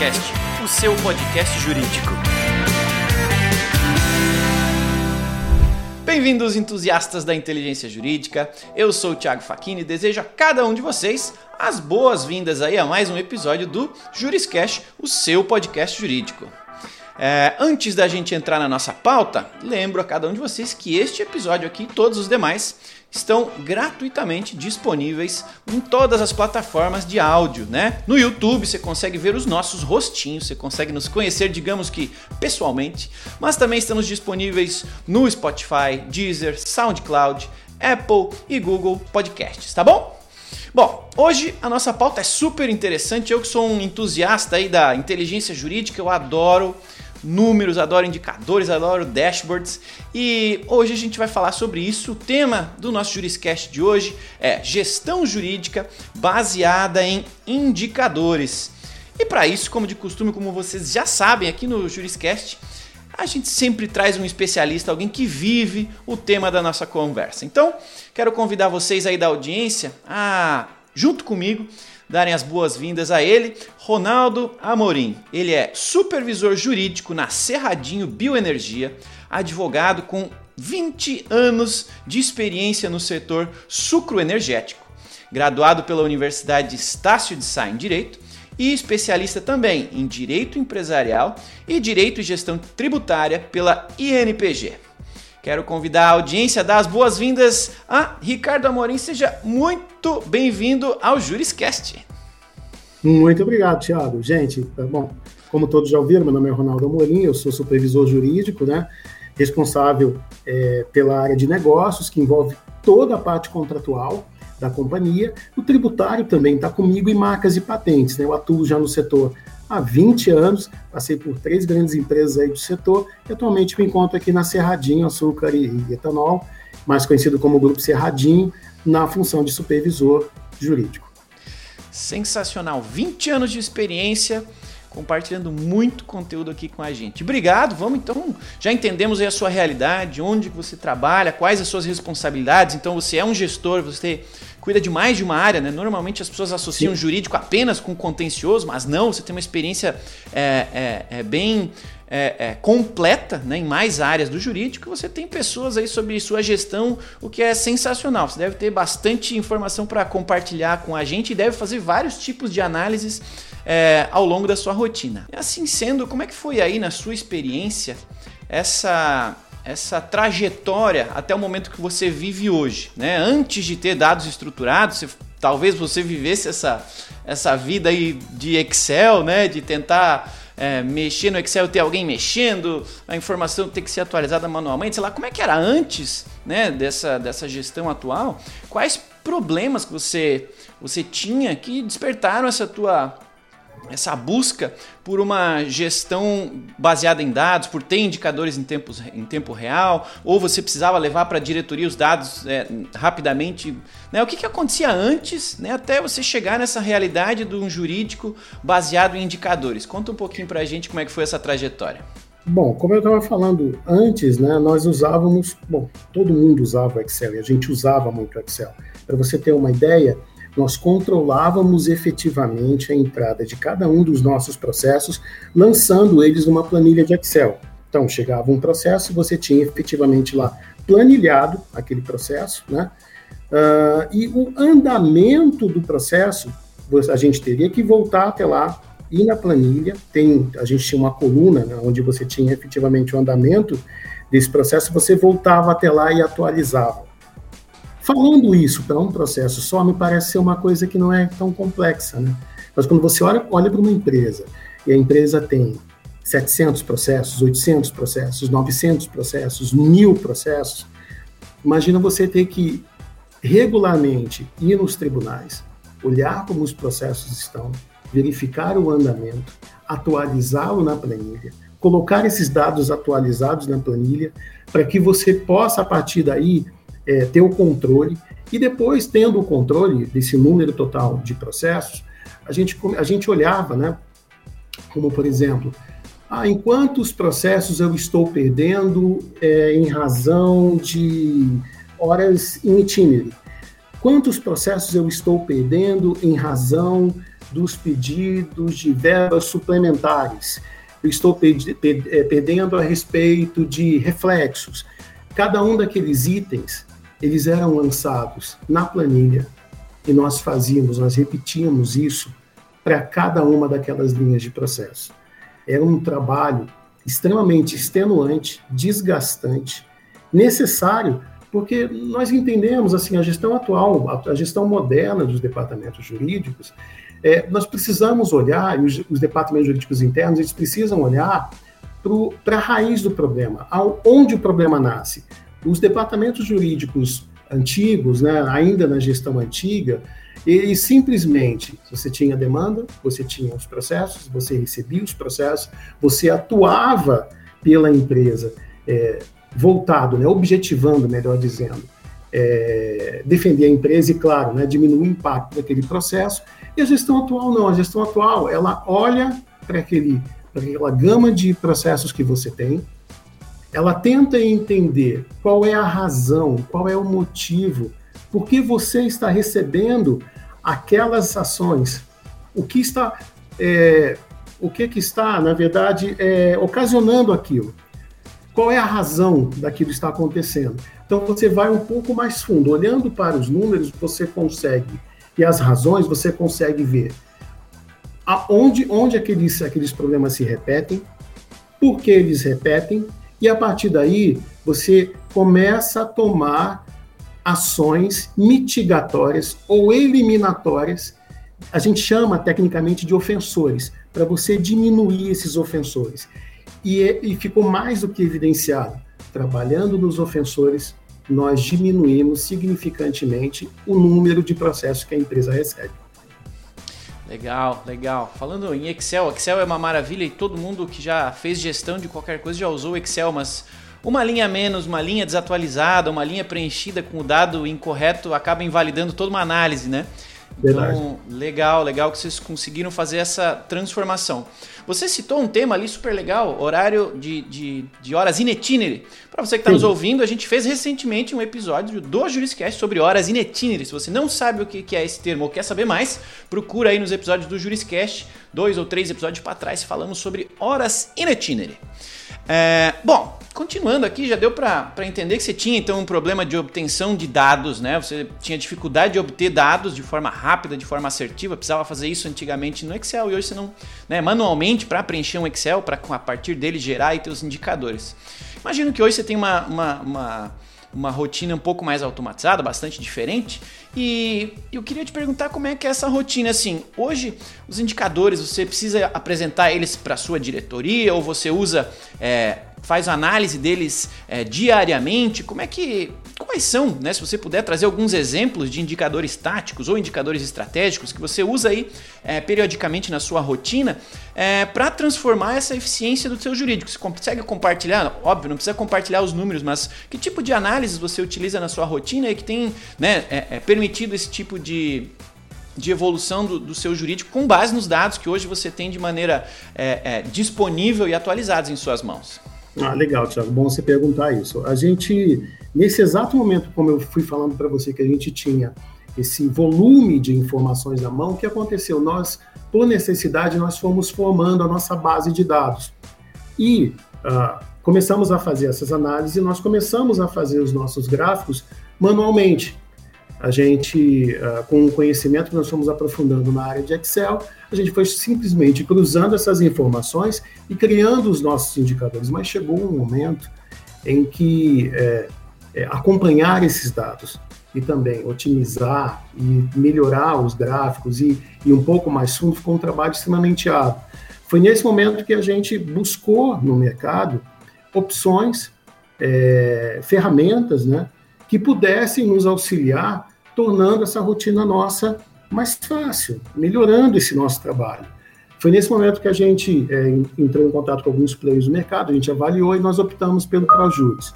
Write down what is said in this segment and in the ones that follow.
Juriscast, o seu podcast jurídico. Bem-vindos, entusiastas da inteligência jurídica. Eu sou o Thiago Facchini e desejo a cada um de vocês as boas-vindas aí a mais um episódio do Juriscast, o seu podcast jurídico. É, antes da gente entrar na nossa pauta, lembro a cada um de vocês que este episódio aqui e todos os demais estão gratuitamente disponíveis em todas as plataformas de áudio, né? No YouTube você consegue ver os nossos rostinhos, você consegue nos conhecer, digamos que pessoalmente, mas também estamos disponíveis no Spotify, Deezer, SoundCloud, Apple e Google Podcasts, tá bom? Bom, hoje a nossa pauta é super interessante. Eu que sou um entusiasta aí da inteligência jurídica, eu adoro números, adoro indicadores, adoro dashboards. E hoje a gente vai falar sobre isso. O tema do nosso Juriscast de hoje é gestão jurídica baseada em indicadores. E para isso, como de costume, como vocês já sabem aqui no Juriscast, a gente sempre traz um especialista, alguém que vive o tema da nossa conversa. Então, quero convidar vocês aí da audiência a, junto comigo, darem as boas-vindas a ele, Ronaldo Amorim. Ele é supervisor jurídico na Cerradinho Bioenergia, advogado com 20 anos de experiência no setor sucroenergético, graduado pela Universidade Estácio de Sá em Direito e especialista também em Direito Empresarial e Direito e Gestão Tributária pela INPG. Quero convidar a audiência dar as boas-vindas a Ricardo Amorim. Seja muito bem-vindo ao Juriscast. Muito obrigado, Thiago. Gente, tá bom, como todos já ouviram, meu nome é Ronaldo Amorim, eu sou supervisor jurídico, né? Responsável é, pela área de negócios, que envolve toda a parte contratual da companhia. O tributário também está comigo e marcas e patentes, né? Eu atuo já no setor há 20 anos, passei por três grandes empresas aí do setor e atualmente me encontro aqui na Cerradinho Açúcar e Etanol, mais conhecido como Grupo Cerradinho, na função de supervisor jurídico. Sensacional, 20 anos de experiência, compartilhando muito conteúdo aqui com a gente. Obrigado, vamos então, já entendemos aí a sua realidade, onde você trabalha, quais as suas responsabilidades, então você é um gestor, você cuida de mais de uma área, né? Normalmente as pessoas associam Sim. jurídico apenas com contencioso, mas não, você tem uma experiência é, é, é bem é, é, completa né, em mais áreas do jurídico, você tem pessoas aí sobre sua gestão, o que é sensacional. Você deve ter bastante informação para compartilhar com a gente e deve fazer vários tipos de análises é, ao longo da sua rotina. Assim sendo, como é que foi aí na sua experiência essa essa trajetória até o momento que você vive hoje, né? Antes de ter dados estruturados, você, talvez você vivesse essa, essa vida aí de Excel, né? De tentar é, mexer no Excel, ter alguém mexendo, a informação ter que ser atualizada manualmente, sei lá, como é que era antes, né? Dessa, dessa gestão atual? Quais problemas que você você tinha que despertaram essa tua essa busca por uma gestão baseada em dados, por ter indicadores em, tempos, em tempo real, ou você precisava levar para a diretoria os dados é, rapidamente. Né? O que, que acontecia antes, né, até você chegar nessa realidade de um jurídico baseado em indicadores? Conta um pouquinho para a gente como é que foi essa trajetória. Bom, como eu estava falando antes, né, nós usávamos, bom, todo mundo usava Excel e a gente usava muito Excel. Para você ter uma ideia, nós controlávamos efetivamente a entrada de cada um dos nossos processos, lançando eles numa planilha de Excel. Então, chegava um processo, você tinha efetivamente lá planilhado aquele processo, né? Uh, e o andamento do processo, a gente teria que voltar até lá, ir na planilha, tem, a gente tinha uma coluna né, onde você tinha efetivamente o andamento desse processo, você voltava até lá e atualizava. Falando isso para um processo só, me parece ser uma coisa que não é tão complexa, né? Mas quando você olha, olha para uma empresa e a empresa tem 700 processos, 800 processos, 900 processos, mil processos, imagina você ter que regularmente ir nos tribunais, olhar como os processos estão, verificar o andamento, atualizá-lo na planilha, colocar esses dados atualizados na planilha, para que você possa, a partir daí, é, ter o controle, e depois, tendo o controle desse número total de processos, a gente, a gente olhava, né, como por exemplo, ah, em quantos processos eu estou perdendo é, em razão de horas in itinere? quantos processos eu estou perdendo em razão dos pedidos de verbas suplementares. Eu estou é, perdendo a respeito de reflexos. Cada um daqueles itens, eles eram lançados na planilha e nós fazíamos, nós repetíamos isso para cada uma daquelas linhas de processo. Era um trabalho extremamente extenuante, desgastante, necessário, porque nós entendemos assim a gestão atual, a, gestão moderna dos departamentos jurídicos, é, nós precisamos olhar, os, os, departamentos jurídicos internos, eles precisam olhar para a raiz do problema, ao, onde o problema nasce. Os departamentos jurídicos antigos, né, ainda na gestão antiga, e simplesmente você tinha demanda, você tinha os processos, você recebia os processos, você atuava pela empresa é, voltado, né, objetivando, melhor dizendo, é, defender a empresa e, claro, né, diminuir o impacto daquele processo. E a gestão atual não, a gestão atual ela olha para aquele para aquela gama de processos que você tem, ela tenta entender qual é a razão, qual é o motivo, por que você está recebendo aquelas ações, o que está, é, o que, que está, na verdade, é, ocasionando aquilo, qual é a razão daquilo está acontecendo. Então você vai um pouco mais fundo, olhando para os números, você consegue e as razões, você consegue ver aonde, onde aqueles, aqueles problemas se repetem, por que eles repetem e a partir daí, você começa a tomar ações mitigatórias ou eliminatórias. A gente chama tecnicamente de ofensores, para você diminuir esses ofensores. E, e ficou mais do que evidenciado. Trabalhando nos ofensores, nós diminuímos significantemente o número de processos que a empresa recebe. Legal, legal. Falando em Excel, Excel é uma maravilha e todo mundo que já fez gestão de qualquer coisa já usou Excel, mas uma linha menos, uma linha desatualizada, uma linha preenchida com o dado incorreto acaba invalidando toda uma análise, né? Então, legal, legal que vocês conseguiram fazer essa transformação. Você citou um tema ali super legal, horário de, de, de horas in itinere. Para você que está nos ouvindo, a gente fez recentemente um episódio do Juriscast sobre horas in itinere. Se você não sabe o que é esse termo ou quer saber mais, procura aí nos episódios do Juriscast, dois ou três episódios para trás, falamos sobre horas in itinere. É, bom, continuando aqui, já deu para entender que você tinha então um problema de obtenção de dados, né? Você tinha dificuldade de obter dados de forma rápida, de forma assertiva, precisava fazer isso antigamente no Excel e hoje você não, né, manualmente para preencher um Excel, para a partir dele gerar aí teus indicadores. Imagino que hoje você tem uma, uma, uma uma rotina um pouco mais automatizada, bastante diferente. E eu queria te perguntar como é que é essa rotina assim. Hoje os indicadores você precisa apresentar eles para sua diretoria ou você usa é, faz análise deles é, diariamente? Como é que. Quais são, né? Se você puder trazer alguns exemplos de indicadores táticos ou indicadores estratégicos que você usa aí é, periodicamente na sua rotina é, para transformar essa eficiência do seu jurídico. Você consegue compartilhar? Óbvio, não precisa compartilhar os números, mas que tipo de análise você utiliza na sua rotina e que tem né, é, permitido esse tipo de de evolução do, do, seu jurídico com base nos dados que hoje você tem de maneira é, é, disponível e atualizados em suas mãos. Ah, legal, Thiago. Bom você perguntar isso. A gente, nesse exato momento, como eu fui falando para você, que a gente tinha esse volume de informações na mão, o que aconteceu? Nós, por necessidade, nós fomos formando a nossa base de dados. E uh, começamos a fazer essas análises e nós começamos a fazer os nossos gráficos manualmente. A gente, uh, com o conhecimento que nós fomos aprofundando na área de Excel, a gente foi simplesmente cruzando essas informações e criando os nossos indicadores. Mas chegou um momento em que é, é, acompanhar esses dados e também otimizar e melhorar os gráficos e, e um pouco mais fundo ficou um trabalho extremamente árduo. Foi nesse momento que a gente buscou no mercado opções, é, ferramentas, né, que pudessem nos auxiliar, tornando essa rotina nossa mais fácil, melhorando esse nosso trabalho. Foi nesse momento que a gente é, entrou em contato com alguns players do mercado, a gente avaliou e nós optamos pelo Projuris.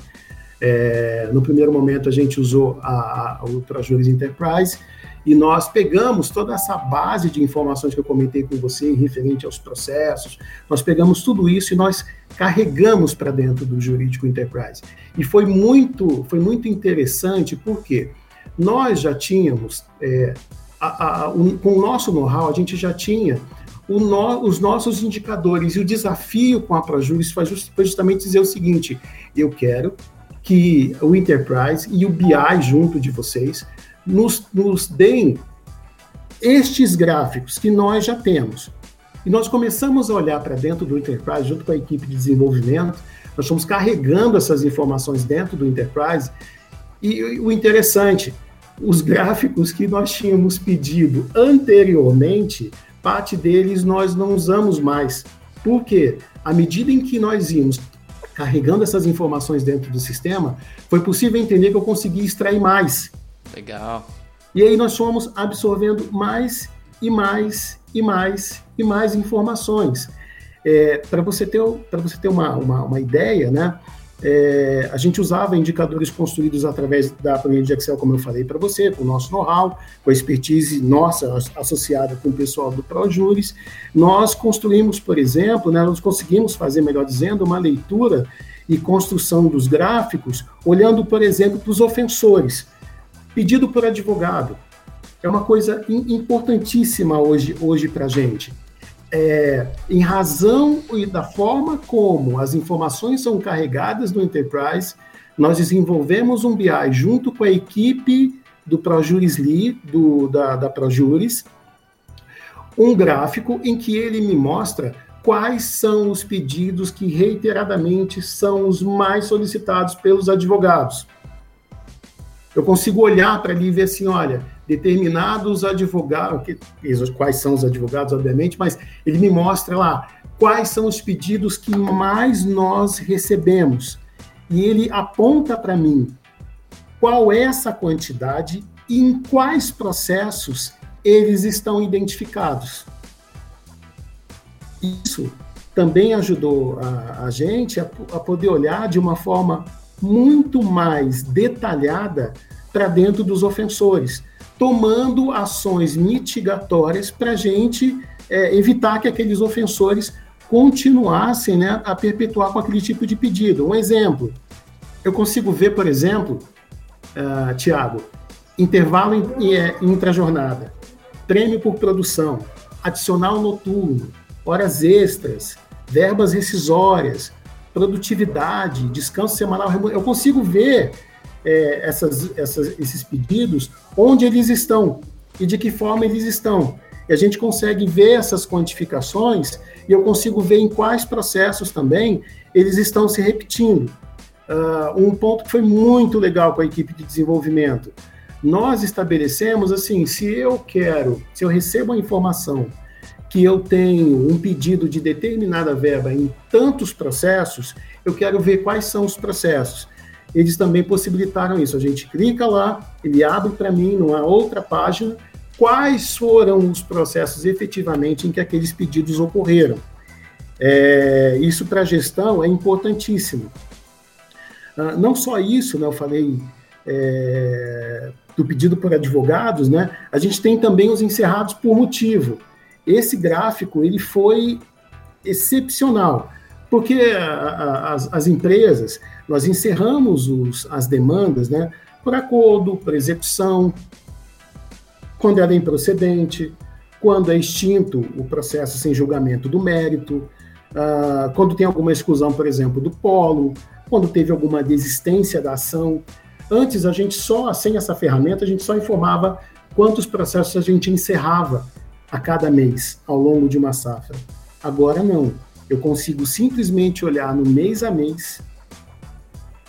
É, no primeiro momento a gente usou a, a, o Projuris Enterprise e nós pegamos toda essa base de informações que eu comentei com você referente aos processos, nós pegamos tudo isso e nós carregamos para dentro do Jurídico Enterprise. E foi muito, foi muito interessante porque nós já tínhamos, é, a, a, um, com o nosso know-how, a gente já tinha no, os nossos indicadores. E o desafio com a just, foi justamente dizer o seguinte: eu quero que o Enterprise e o BI junto de vocês nos, nos deem estes gráficos que nós já temos. E nós começamos a olhar para dentro do Enterprise, junto com a equipe de desenvolvimento, nós estamos carregando essas informações dentro do Enterprise. E o interessante, os gráficos que nós tínhamos pedido anteriormente, parte deles nós não usamos mais. Por quê? À medida em que nós íamos carregando essas informações dentro do sistema, foi possível entender que eu consegui extrair mais. Legal. E aí nós fomos absorvendo mais e mais e mais e mais informações. É, para você ter, você ter uma, uma, uma ideia, né? É, a gente usava indicadores construídos através da planilha de Excel, como eu falei para você, com o nosso know-how, com a expertise nossa associada com o pessoal do ProJuris. Nós construímos, por exemplo, né, nós conseguimos fazer, melhor dizendo, uma leitura e construção dos gráficos, olhando, por exemplo, para os ofensores. Pedido por advogado. É uma coisa importantíssima hoje, hoje para a gente é, em razão da forma como as informações são carregadas no Enterprise, nós desenvolvemos um BI junto com a equipe do ProJuris Lee, do, da, da ProJuris, um gráfico em que ele me mostra quais são os pedidos que reiteradamente são os mais solicitados pelos advogados. Eu consigo olhar para ali e ver assim, olha, determinados advogados, que, quais são os advogados, obviamente, mas ele me mostra lá quais são os pedidos que mais nós recebemos. E ele aponta para mim qual é essa quantidade e em quais processos eles estão identificados. Isso também ajudou a, a gente a, a poder olhar de uma forma muito mais detalhada para dentro dos ofensores tomando ações mitigatórias para a gente é, evitar que aqueles ofensores continuassem né, a perpetuar com aquele tipo de pedido. Um exemplo, eu consigo ver, por exemplo, uh, ah, Tiago, intervalo é, intra-jornada, prêmio por produção, adicional noturno, horas extras, verbas rescisórias, produtividade, descanso semanal, eu consigo ver é, essas, essas, esses pedidos, onde eles estão e de que forma eles estão. E a gente consegue ver essas quantificações e eu consigo ver em quais processos também eles estão se repetindo. Uh, um ponto que foi muito legal com a equipe de desenvolvimento. Nós estabelecemos assim, se eu quero, se eu recebo a informação que eu tenho um pedido de determinada verba em tantos processos, eu quero ver quais são os processos eles também possibilitaram isso. A gente clica lá, ele abre para mim numa outra página quais foram os processos efetivamente em que aqueles pedidos ocorreram. É, isso para a gestão é importantíssimo. Ah, não só isso, né, eu falei é, do pedido por advogados, né, a gente tem também os encerrados por motivo. Esse gráfico ele foi excepcional, porque a, a, as, as empresas nós encerramos os, as demandas né, por acordo, por execução, quando ela é improcedente, quando é extinto o processo sem julgamento do mérito, uh, quando tem alguma exclusão, por exemplo, do polo, quando teve alguma desistência da ação. Antes, a gente só, sem essa ferramenta, a gente só informava quantos processos a gente encerrava a cada mês, ao longo de uma safra. Agora, não. Eu consigo simplesmente olhar no mês a mês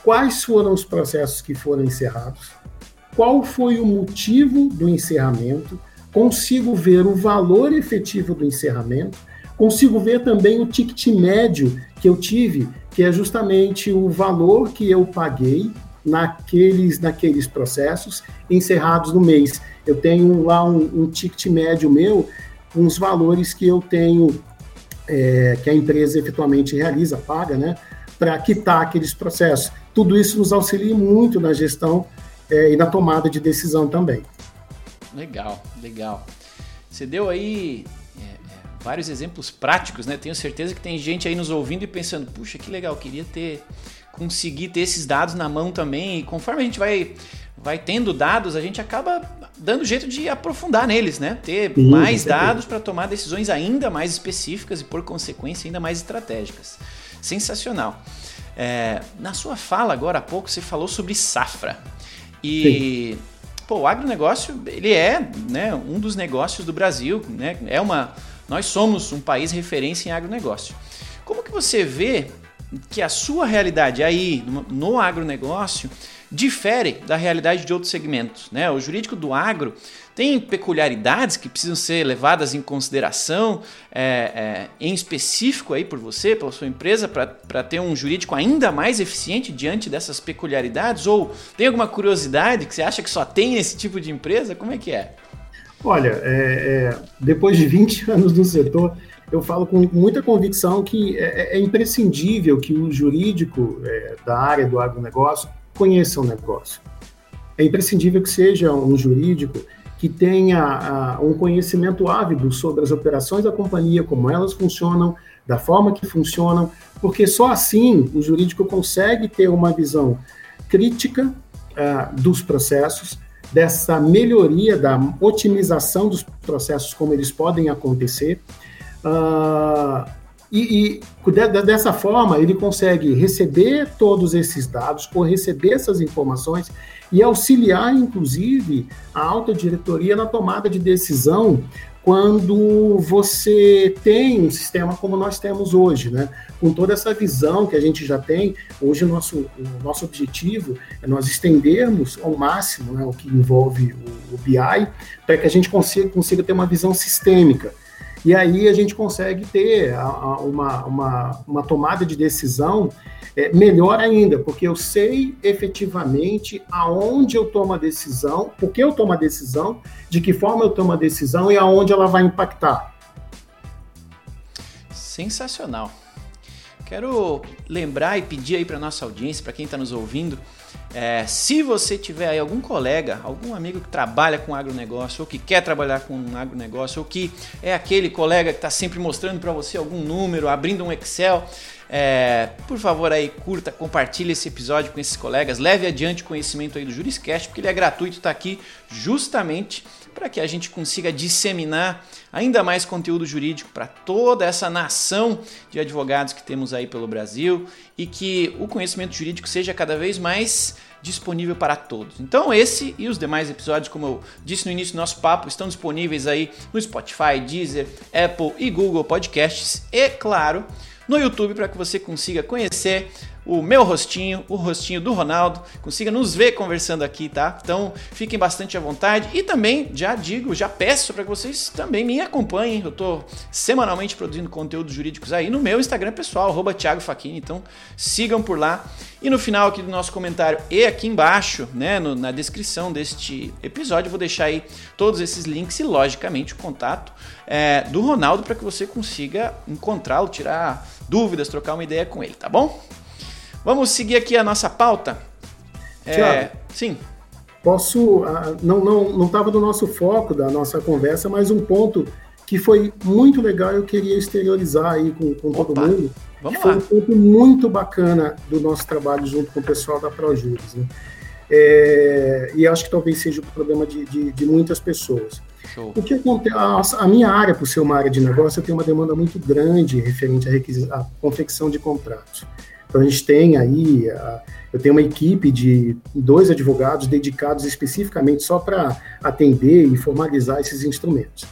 quais foram os processos que foram encerrados, qual foi o motivo do encerramento, consigo ver o valor efetivo do encerramento, consigo ver também o ticket médio que eu tive, que é justamente o valor que eu paguei naqueles, naqueles processos encerrados no mês. Eu tenho lá um, um ticket médio meu, os valores que eu tenho, é, que a empresa efetualmente realiza, paga, né, para quitar aqueles processos tudo isso nos auxilia muito na gestão é, e na tomada de decisão também. Legal, legal. Você deu aí é, é, vários exemplos práticos, né? Tenho certeza que tem gente aí nos ouvindo e pensando, puxa, que legal, queria ter conseguir ter esses dados na mão também. E conforme a gente vai vai tendo dados, a gente acaba dando jeito de aprofundar neles, né? Ter Sim, mais dados para tomar decisões ainda mais específicas e, por consequência, ainda mais estratégicas. Sensacional. É, na sua fala agora há pouco, você falou sobre safra. E, Sim. pô, o agronegócio, ele é né, um dos negócios do Brasil, né? É uma... Nós somos um país referência em agronegócio. Como que você vê que a sua realidade aí no, no agronegócio difere da realidade de outros segmentos. Né? O jurídico do agro tem peculiaridades que precisam ser levadas em consideração, é, é, em específico aí por você, pela sua empresa, para ter um jurídico ainda mais eficiente diante dessas peculiaridades? Ou tem alguma curiosidade que você acha que só tem esse tipo de empresa? Como é que é? Olha, é, é depois de 20 anos no setor, eu falo com muita convicção que é, é imprescindível que o jurídico é, da área do agronegócio conheça o negócio. É imprescindível que seja um jurídico que tenha uh, um conhecimento ávido sobre as operações da companhia, como elas funcionam, da forma que funcionam, porque só assim o jurídico consegue ter uma visão crítica uh, dos processos, dessa melhoria, da otimização dos processos, como eles podem acontecer. Uh, e, e, dessa forma, ele consegue receber todos esses dados ou receber essas informações e auxiliar, inclusive, a alta diretoria na tomada de decisão quando você tem um sistema como nós temos hoje, né? Com toda essa visão que a gente já tem, hoje o nosso, o nosso objetivo é nós estendermos ao máximo né, o que envolve o, o BI, para que a gente consiga, consiga ter uma visão sistêmica e aí a gente consegue ter uma, uma, uma tomada de decisão é, melhor ainda, porque eu sei efetivamente aonde eu tomo a decisão, por que eu tomo a decisão, de que forma eu tomo a decisão e aonde ela vai impactar. Sensacional. Quero lembrar e pedir aí para nossa audiência, para quem está nos ouvindo, é, se você tiver aí algum colega, algum amigo que trabalha com agronegócio, ou que quer trabalhar com agronegócio, ou que é aquele colega que está sempre mostrando para você algum número, abrindo um Excel, é, por favor aí curta, compartilhe esse episódio com esses colegas, leve adiante o conhecimento aí do Juriscast, porque ele é gratuito, está aqui justamente para que a gente consiga disseminar ainda mais conteúdo jurídico para toda essa nação de advogados que temos aí pelo Brasil e que o conhecimento jurídico seja cada vez mais disponível para todos. Então, esse e os demais episódios, como eu disse no início do nosso papo, estão disponíveis aí no Spotify, Deezer, Apple e Google Podcasts e, claro, no YouTube para que você consiga conhecer o meu rostinho, o rostinho do Ronaldo, consiga nos ver conversando aqui, tá? Então fiquem bastante à vontade e também já digo, já peço para que vocês também me acompanhem. Eu tô semanalmente produzindo conteúdos jurídicos aí no meu Instagram pessoal, arroba Thiago Facchini, então sigam por lá. E no final aqui do nosso comentário e aqui embaixo, né, no, na descrição deste episódio, vou deixar aí todos esses links e, logicamente, o contato é, do Ronaldo para que você consiga encontrá-lo, tirar dúvidas, trocar uma ideia com ele, tá bom? Vamos seguir aqui a nossa pauta. É, sim. Posso. Não não não estava no nosso foco da nossa conversa, mas um ponto que foi muito legal eu queria exteriorizar aí com, com todo mundo. Vamos foi lá. um ponto muito bacana do nosso trabalho junto com o pessoal da ProJuris. Né? É, e acho que talvez seja o problema de, de, de muitas pessoas. Show. O que acontece? A, a, minha área, por ser uma área de negócio, tenho uma demanda muito grande referente à, à confecção de contratos. Então a gente tem aí, eu tenho uma equipe de dois advogados dedicados especificamente só para atender e formalizar esses instrumentos.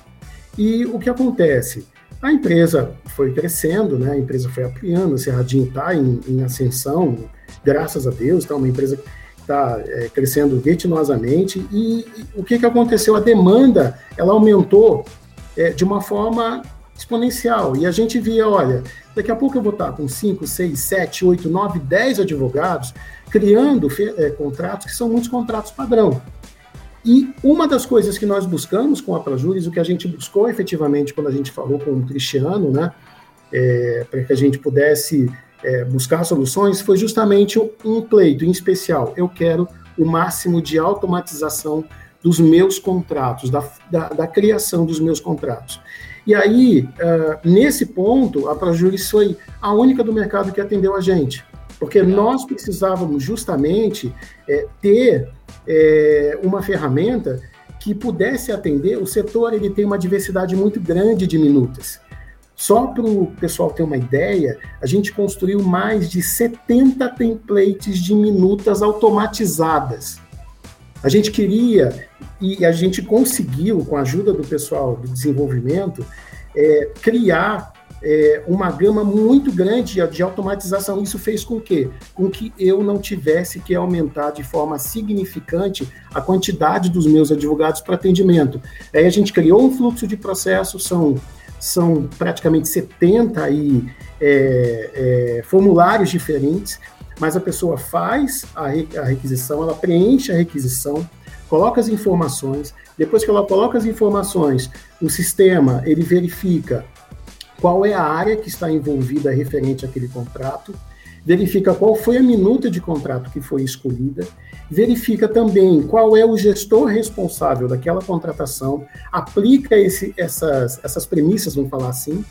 E o que acontece? A empresa foi crescendo, né? a empresa foi ampliando, o Cerradinho está em, em, ascensão, graças a Deus, está uma empresa que está é, crescendo vertiginosamente. E, e, o que, que aconteceu? A demanda ela aumentou é, de uma forma exponencial. E a gente via, olha, daqui a pouco eu vou estar com 5, 6, 7, 8, 9, 10 advogados criando é, contratos que são muitos contratos padrão. E uma das coisas que nós buscamos com a Prajuris, o que a gente buscou efetivamente quando a gente falou com o Cristiano, né, é, para que a gente pudesse é, buscar soluções, foi justamente um pleito em especial. Eu quero o máximo de automatização dos meus contratos, da, da, da criação dos meus contratos. E aí, uh, nesse ponto, a Prajuris foi a única do mercado que atendeu a gente. Porque nós precisávamos justamente é, ter é, uma ferramenta que pudesse atender. O setor ele tem uma diversidade muito grande de minutas. Só para o pessoal ter uma ideia, a gente construiu mais de 70 templates de minutas automatizadas. A gente queria, e a gente conseguiu, com a ajuda do pessoal do desenvolvimento, é, criar é, uma gama muito grande de, automatização. Isso fez com que, com que eu não tivesse que aumentar de forma significante a quantidade dos meus advogados para atendimento. Aí a gente criou um fluxo de processo, são são praticamente 70 aí, é, é, formulários diferentes, mas a pessoa faz a, a requisição, ela preenche a requisição, coloca as informações, depois que ela coloca as informações, o sistema ele verifica qual é a área que está envolvida referente àquele contrato, verifica qual foi a minuta de contrato que foi escolhida, verifica também qual é o gestor responsável daquela contratação, aplica esse, essas, essas premissas, vamos falar assim,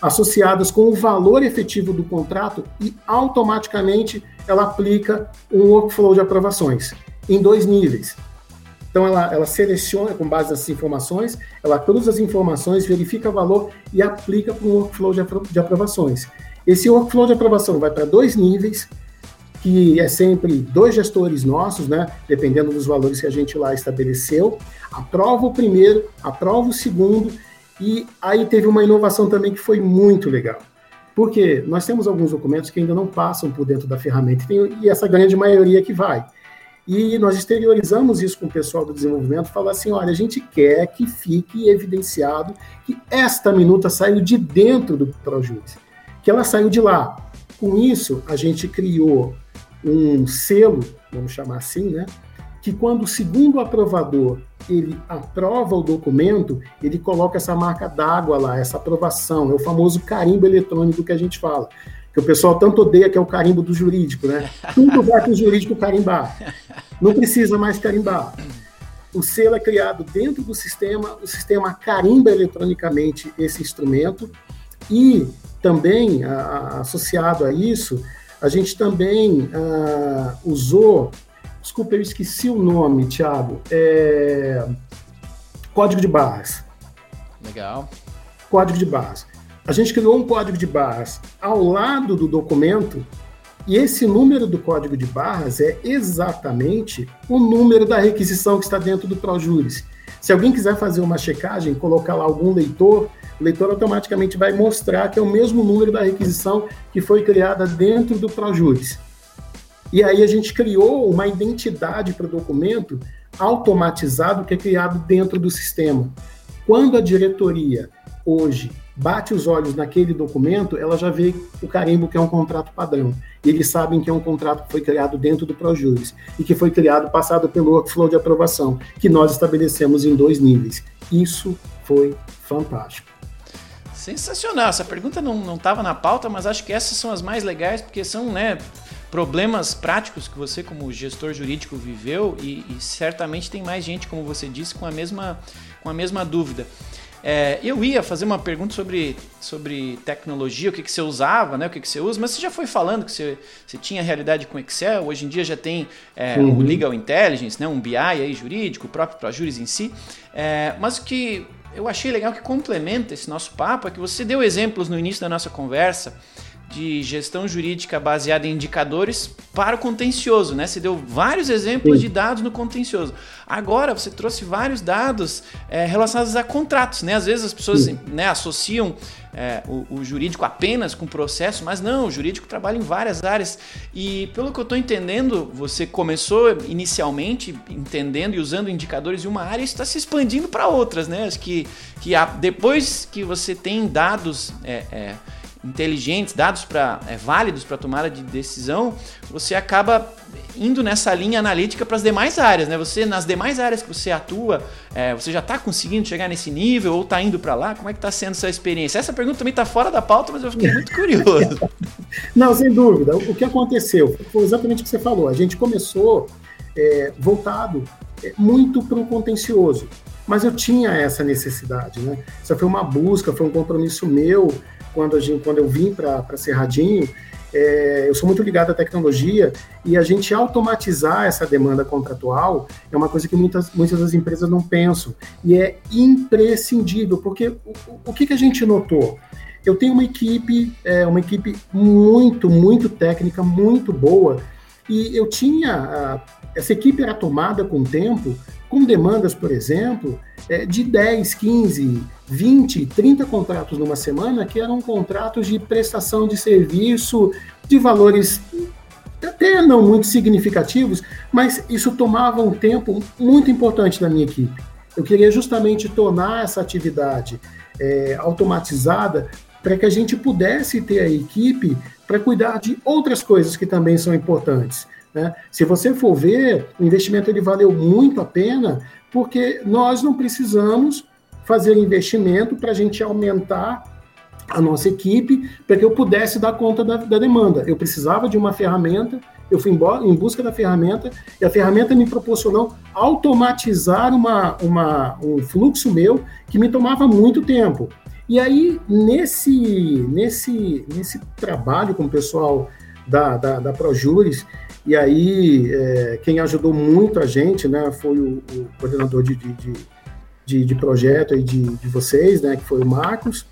associadas com o valor efetivo do contrato e automaticamente ela aplica um workflow de aprovações em dois níveis. Então ela, ela seleciona com base nessas informações, ela cruza as informações, verifica o valor e aplica para um workflow de, apro de aprovações. Esse workflow de aprovação vai para dois níveis, que é sempre dois gestores nossos, né, dependendo dos valores que a gente lá estabeleceu, aprova o primeiro, aprova o segundo, e aí teve uma inovação também que foi muito legal. Porque nós temos alguns documentos que ainda não passam por dentro da ferramenta, e essa grande maioria que vai. E nós exteriorizamos isso com o pessoal do desenvolvimento, falar assim, olha, a gente quer que fique evidenciado que esta minuta saiu de dentro do ProJuice que ela saiu de lá. Com isso, a gente criou um selo, vamos chamar assim, né? Que quando o segundo aprovador ele aprova o documento, ele coloca essa marca d'água lá, essa aprovação, é o famoso carimbo eletrônico que a gente fala. Que o pessoal tanto odeia que é o carimbo do jurídico, né? Tudo vai para o jurídico carimbar. Não precisa mais carimbar. O selo é criado dentro do sistema, o sistema carimba eletronicamente esse instrumento e também, a, a, associado a isso, a gente também a, ah, usou, desculpa, eu esqueci o nome, Thiago, é, código de barras. Legal. Código de barras. A gente criou um código de barras ao lado do documento e esse número do código de barras é exatamente o número da requisição que está dentro do ProJuris. Se alguém quiser fazer uma checagem, colocar lá algum leitor, o leitor automaticamente vai mostrar que é o mesmo número da requisição que foi criada dentro do Projuris. E aí a gente criou uma identidade para o documento automatizado que é criado dentro do sistema. Quando a diretoria hoje bate os olhos naquele documento, ela já vê o carimbo que é um contrato padrão. E eles sabem que é um contrato que foi criado dentro do Projuris e que foi criado passado pelo workflow de aprovação, que nós estabelecemos em dois níveis. Isso foi fantástico. Sensacional. Essa pergunta não estava na pauta, mas acho que essas são as mais legais, porque são né, problemas práticos que você, como gestor jurídico, viveu e, e certamente tem mais gente, como você disse, com a mesma, com a mesma dúvida. É, eu ia fazer uma pergunta sobre, sobre tecnologia, o que, que você usava, né, o que, que você usa, mas você já foi falando que você, você tinha realidade com Excel, hoje em dia já tem é, uhum. o Legal Intelligence, né, um BI aí jurídico, o próprio ProJuris em si, é, mas o que eu achei legal que complementa esse nosso papo é que você deu exemplos no início da nossa conversa de gestão jurídica baseada em indicadores para o contencioso, né? Você deu vários exemplos Sim. de dados no contencioso. Agora você trouxe vários dados é, relacionados a contratos, né? Às vezes as pessoas né, associam é, o, o, jurídico apenas com processo, mas não, o jurídico trabalha em várias áreas. E pelo que eu estou entendendo, você começou inicialmente entendendo e usando indicadores em uma área e está se expandindo para outras, né? Acho que, que depois que você tem dados é inteligentes, dados para é, válidos para tomada de decisão, você acaba indo nessa linha analítica para as demais áreas, né? Você nas demais áreas que você atua, é, você já está conseguindo chegar nesse nível ou está indo para lá? Como é que está sendo essa experiência? Essa pergunta também está fora da pauta, mas eu fiquei muito curioso. Não, sem dúvida. O que aconteceu foi exatamente o que você falou. A gente começou é, voltado é, muito para o contencioso. mas eu tinha essa necessidade, né? Isso foi uma busca, foi um compromisso meu quando, a gente, quando eu vim para Cerradinho. É, eu sou muito ligado à tecnologia e a gente automatizar essa demanda contratual é uma coisa que muitas, muitas das empresas não pensam e é imprescindível, porque o, o que, que a gente notou? Eu tenho uma equipe, é, uma equipe muito, muito técnica, muito boa, e eu tinha. Essa equipe era tomada com o tempo com demandas, por exemplo, é, de 10, 15, 20, 30 contratos numa semana, que eram contratos de prestação de serviço de valores até não muito significativos, mas isso tomava um tempo muito importante da minha equipe. Eu queria justamente tornar essa atividade é, automatizada para que a gente pudesse ter a equipe para cuidar de outras coisas que também são importantes. Né? Se você for ver, o investimento ele valeu muito a pena, porque nós não precisamos fazer investimento para a gente aumentar a nossa equipe, para que eu pudesse dar conta da, da, demanda. Eu precisava de uma ferramenta, eu fui em busca da ferramenta, e a ferramenta me proporcionou automatizar uma, uma, um fluxo meu que me tomava muito tempo. E aí, nesse, nesse, nesse trabalho com o pessoal da, da, da Projuris, e aí, é, quem ajudou muito a gente, né, foi o, o coordenador de, de, de, de projeto aí de, de vocês, né, que foi o Marcos.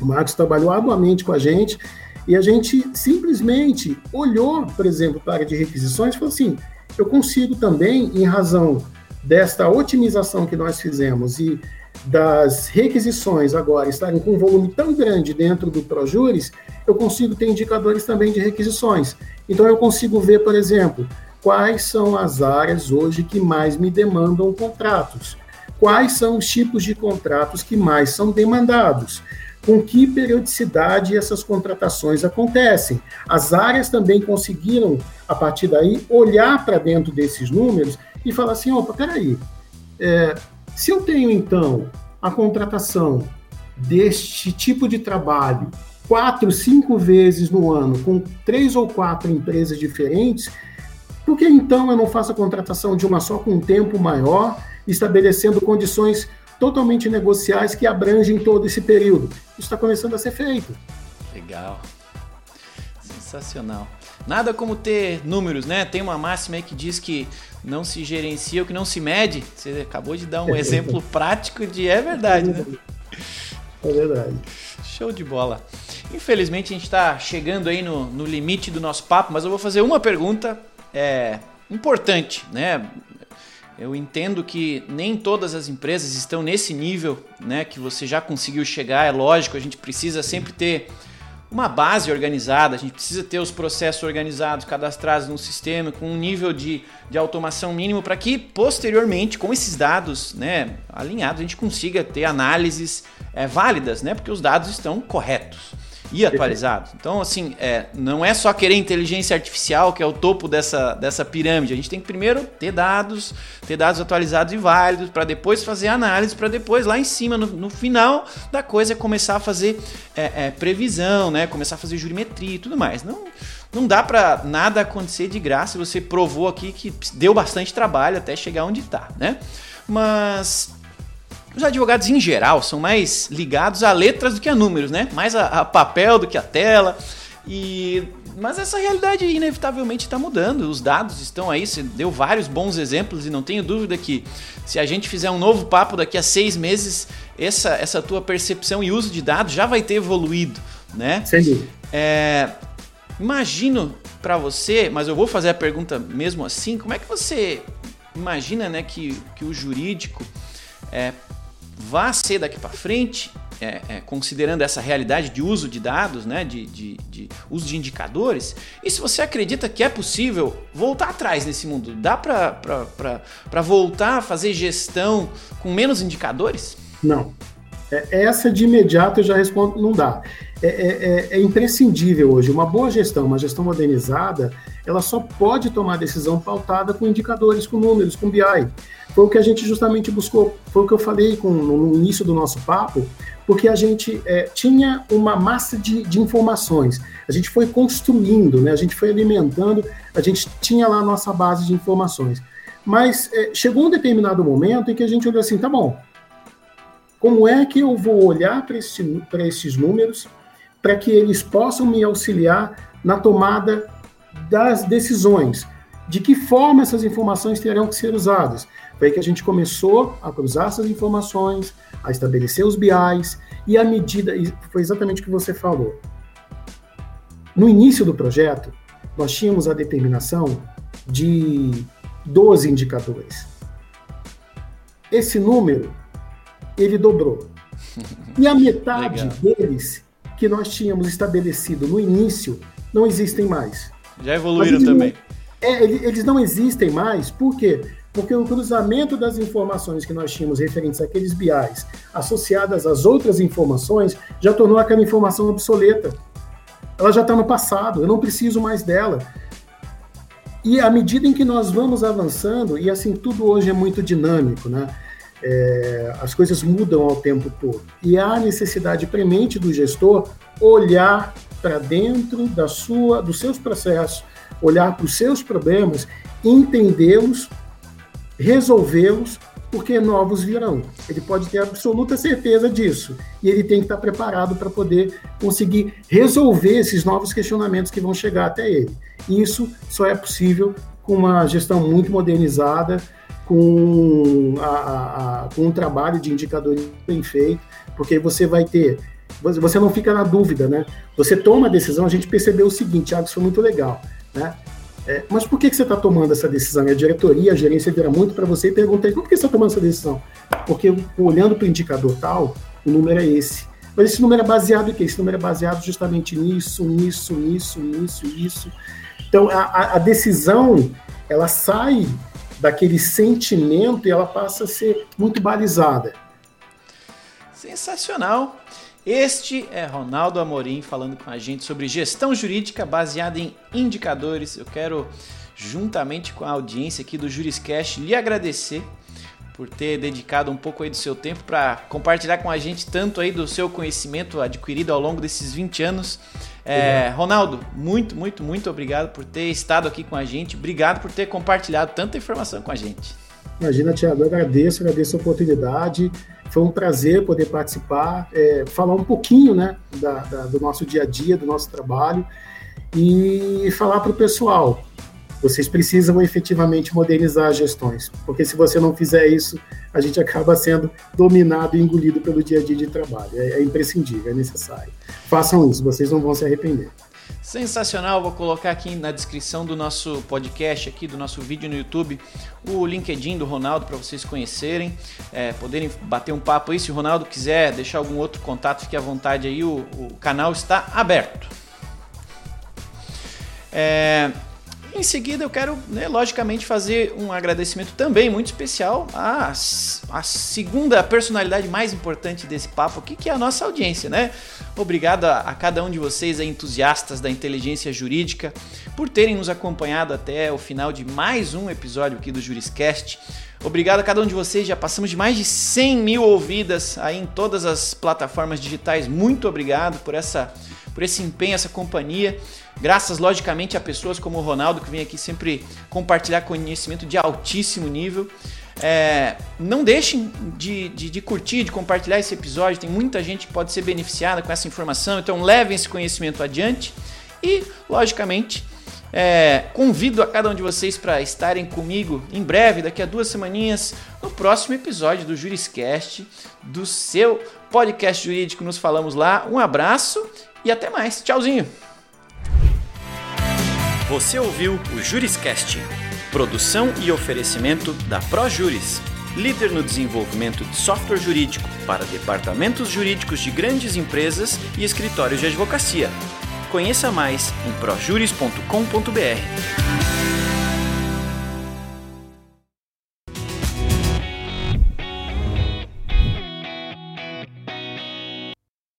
O Marcos trabalhou arduamente com a gente e a gente simplesmente olhou, por exemplo, para a área de requisições e falou assim: eu consigo também, em razão desta otimização que nós fizemos e das requisições agora estarem com um volume tão grande dentro do ProJuris, eu consigo ter indicadores também de requisições. Então eu consigo ver, por exemplo, quais são as áreas hoje que mais me demandam contratos, quais são os tipos de contratos que mais são demandados, com que periodicidade essas contratações acontecem. As áreas também conseguiram, a partir daí, olhar para dentro desses números e falar assim: opa, peraí, é, se eu tenho, então, a contratação deste tipo de trabalho quatro, cinco vezes no ano com três ou quatro empresas diferentes, por que então eu não faço a contratação de uma só com um tempo maior, estabelecendo condições totalmente negociais que abrangem todo esse período? Isso está começando a ser feito. Legal. Sensacional. Nada como ter números, né? Tem uma máxima aí que diz que não se gerencia o que não se mede. Você acabou de dar um exemplo prático de é verdade, né? É verdade. Show de bola. Infelizmente a gente está chegando aí no, no limite do nosso papo, mas eu vou fazer uma pergunta é, importante, né? Eu entendo que nem todas as empresas estão nesse nível, né, que você já conseguiu chegar. É lógico, a gente precisa sempre ter uma base organizada, a gente precisa ter os processos organizados, cadastrados no sistema, com um nível de, de automação mínimo para que posteriormente, com esses dados né, alinhados, a gente consiga ter análises é, válidas, né, porque os dados estão corretos e atualizado. Então, assim, é, não é só querer inteligência artificial, que é o topo dessa, dessa pirâmide. A gente tem que primeiro ter dados, ter dados atualizados e válidos, para depois fazer análise, para depois, lá em cima, no, no, final da coisa, começar a fazer é, é, previsão, né? Começar a fazer jurimetria e tudo mais. Não, não dá para nada acontecer de graça. Você provou aqui que deu bastante trabalho até chegar onde está, né? Mas os advogados, em geral, são mais ligados a letras do que a números, né? Mais a, a papel do que a tela. E mas essa realidade inevitavelmente está mudando. Os dados estão aí, você deu vários bons exemplos e não tenho dúvida que se a gente fizer um novo papo daqui a seis meses, essa, essa tua percepção e uso de dados já vai ter evoluído, né? Sim. É, imagino para você, mas eu vou fazer a pergunta mesmo assim, como é que você imagina né, que, que o jurídico é, vá ser daqui para frente, é, é, considerando essa realidade de uso de dados, né, de, de, de, uso de indicadores, e se você acredita que é possível voltar atrás nesse mundo, dá para voltar a fazer gestão com menos indicadores? Não. É, essa de imediato eu já respondo, não dá. É, é, é, é, imprescindível hoje. Uma boa gestão, uma gestão modernizada, ela só pode tomar decisão pautada com indicadores, com números, com BI. Foi o que a gente justamente buscou, foi o que eu falei com, no início do nosso papo, porque a gente é, tinha uma massa de, de, informações, a gente foi construindo, né, a gente foi alimentando, a gente tinha lá a nossa base de informações. Mas é, chegou um determinado momento em que a gente olhou assim, tá bom, como é que eu vou olhar para esse, esses números para que eles possam me auxiliar na tomada das decisões? De que forma essas informações terão que ser usadas? Foi aí que a gente começou a cruzar essas informações, a estabelecer os BIs, e à medida, e foi exatamente o que você falou. No início do projeto, nós tínhamos a determinação de 12 indicadores. Esse número, ele dobrou. E a metade deles que nós tínhamos estabelecido no início não existem mais. Já evoluíram também. É, eles não existem mais, por quê? Porque o cruzamento das informações que nós tínhamos referentes àqueles BIs, associadas às outras informações, já tornou aquela informação obsoleta. Ela já está no passado, eu não preciso mais dela. E à medida em que nós vamos avançando, e assim, tudo hoje é muito dinâmico, né? É, as coisas mudam ao tempo todo. E há necessidade premente do gestor olhar para dentro da sua, dos seus processos, olhar para os seus problemas, entendê-los, resolvê-los, porque novos virão. Ele pode ter absoluta certeza disso. E ele tem que estar preparado para poder conseguir resolver esses novos questionamentos que vão chegar até ele. Isso só é possível com uma gestão muito modernizada, com, a, a, com um trabalho de indicadores bem feito, porque você vai ter você não fica na dúvida, né? Você toma a decisão, a gente percebeu o seguinte, Thiago, isso foi muito legal, né? É, mas por que, que você está tomando essa decisão? A diretoria, a gerência vira muito para você e pergunta por que você está tomando essa decisão? Porque olhando para o indicador tal, o número é esse. Mas esse número é baseado em quê? Esse número é baseado justamente nisso, nisso, nisso, nisso, isso. Então, a, a decisão, ela sai daquele sentimento e ela passa a ser muito balizada. Sensacional! Este é Ronaldo Amorim falando com a gente sobre gestão jurídica baseada em indicadores. Eu quero, juntamente com a audiência aqui do Juriscast, lhe agradecer por ter dedicado um pouco aí do seu tempo para compartilhar com a gente tanto aí do seu conhecimento adquirido ao longo desses 20 anos. É, Ronaldo, muito, muito, muito obrigado por ter estado aqui com a gente. Obrigado por ter compartilhado tanta informação com a gente. Imagina, Tiago, eu agradeço, agradeço a oportunidade. Foi um prazer poder participar, é, falar um pouquinho né, da, da, do nosso dia a dia, do nosso trabalho e falar para o pessoal. Vocês precisam efetivamente modernizar as gestões, porque se você não fizer isso, a gente acaba sendo dominado e engolido pelo dia a dia de trabalho. É, é imprescindível, é necessário. Façam isso, vocês não vão se arrepender. Sensacional, vou colocar aqui na descrição do nosso podcast, aqui do nosso vídeo no YouTube, o LinkedIn do Ronaldo para vocês conhecerem, é, poderem bater um papo aí. Se o Ronaldo quiser deixar algum outro contato, fique à vontade aí, o, o canal está aberto. É, em seguida, eu quero, né, logicamente, fazer um agradecimento também muito especial à, à segunda personalidade mais importante desse papo aqui, que é a nossa audiência, né? Obrigado a, a cada um de vocês, entusiastas da inteligência jurídica, por terem nos acompanhado até o final de mais um episódio aqui do Juriscast. Obrigado a cada um de vocês, já passamos de mais de 100 mil ouvidas aí em todas as plataformas digitais. Muito obrigado por essa por esse empenho, essa companhia. Graças, logicamente, a pessoas como o Ronaldo, que vem aqui sempre compartilhar conhecimento de altíssimo nível. É, não deixem de, de, de, curtir, de compartilhar esse episódio. Tem muita gente que pode ser beneficiada com essa informação, então levem esse conhecimento adiante. E, logicamente, é, convido a cada um de vocês para estarem comigo em breve, daqui a duas semaninhas, no próximo episódio do Juriscast, do seu podcast jurídico. Nos falamos lá. Um abraço e até mais. Tchauzinho! Você ouviu o Juriscast, produção e oferecimento da ProJuris, líder no desenvolvimento de software jurídico para departamentos jurídicos de grandes empresas e escritórios de advocacia. Conheça mais em projuris.com.br.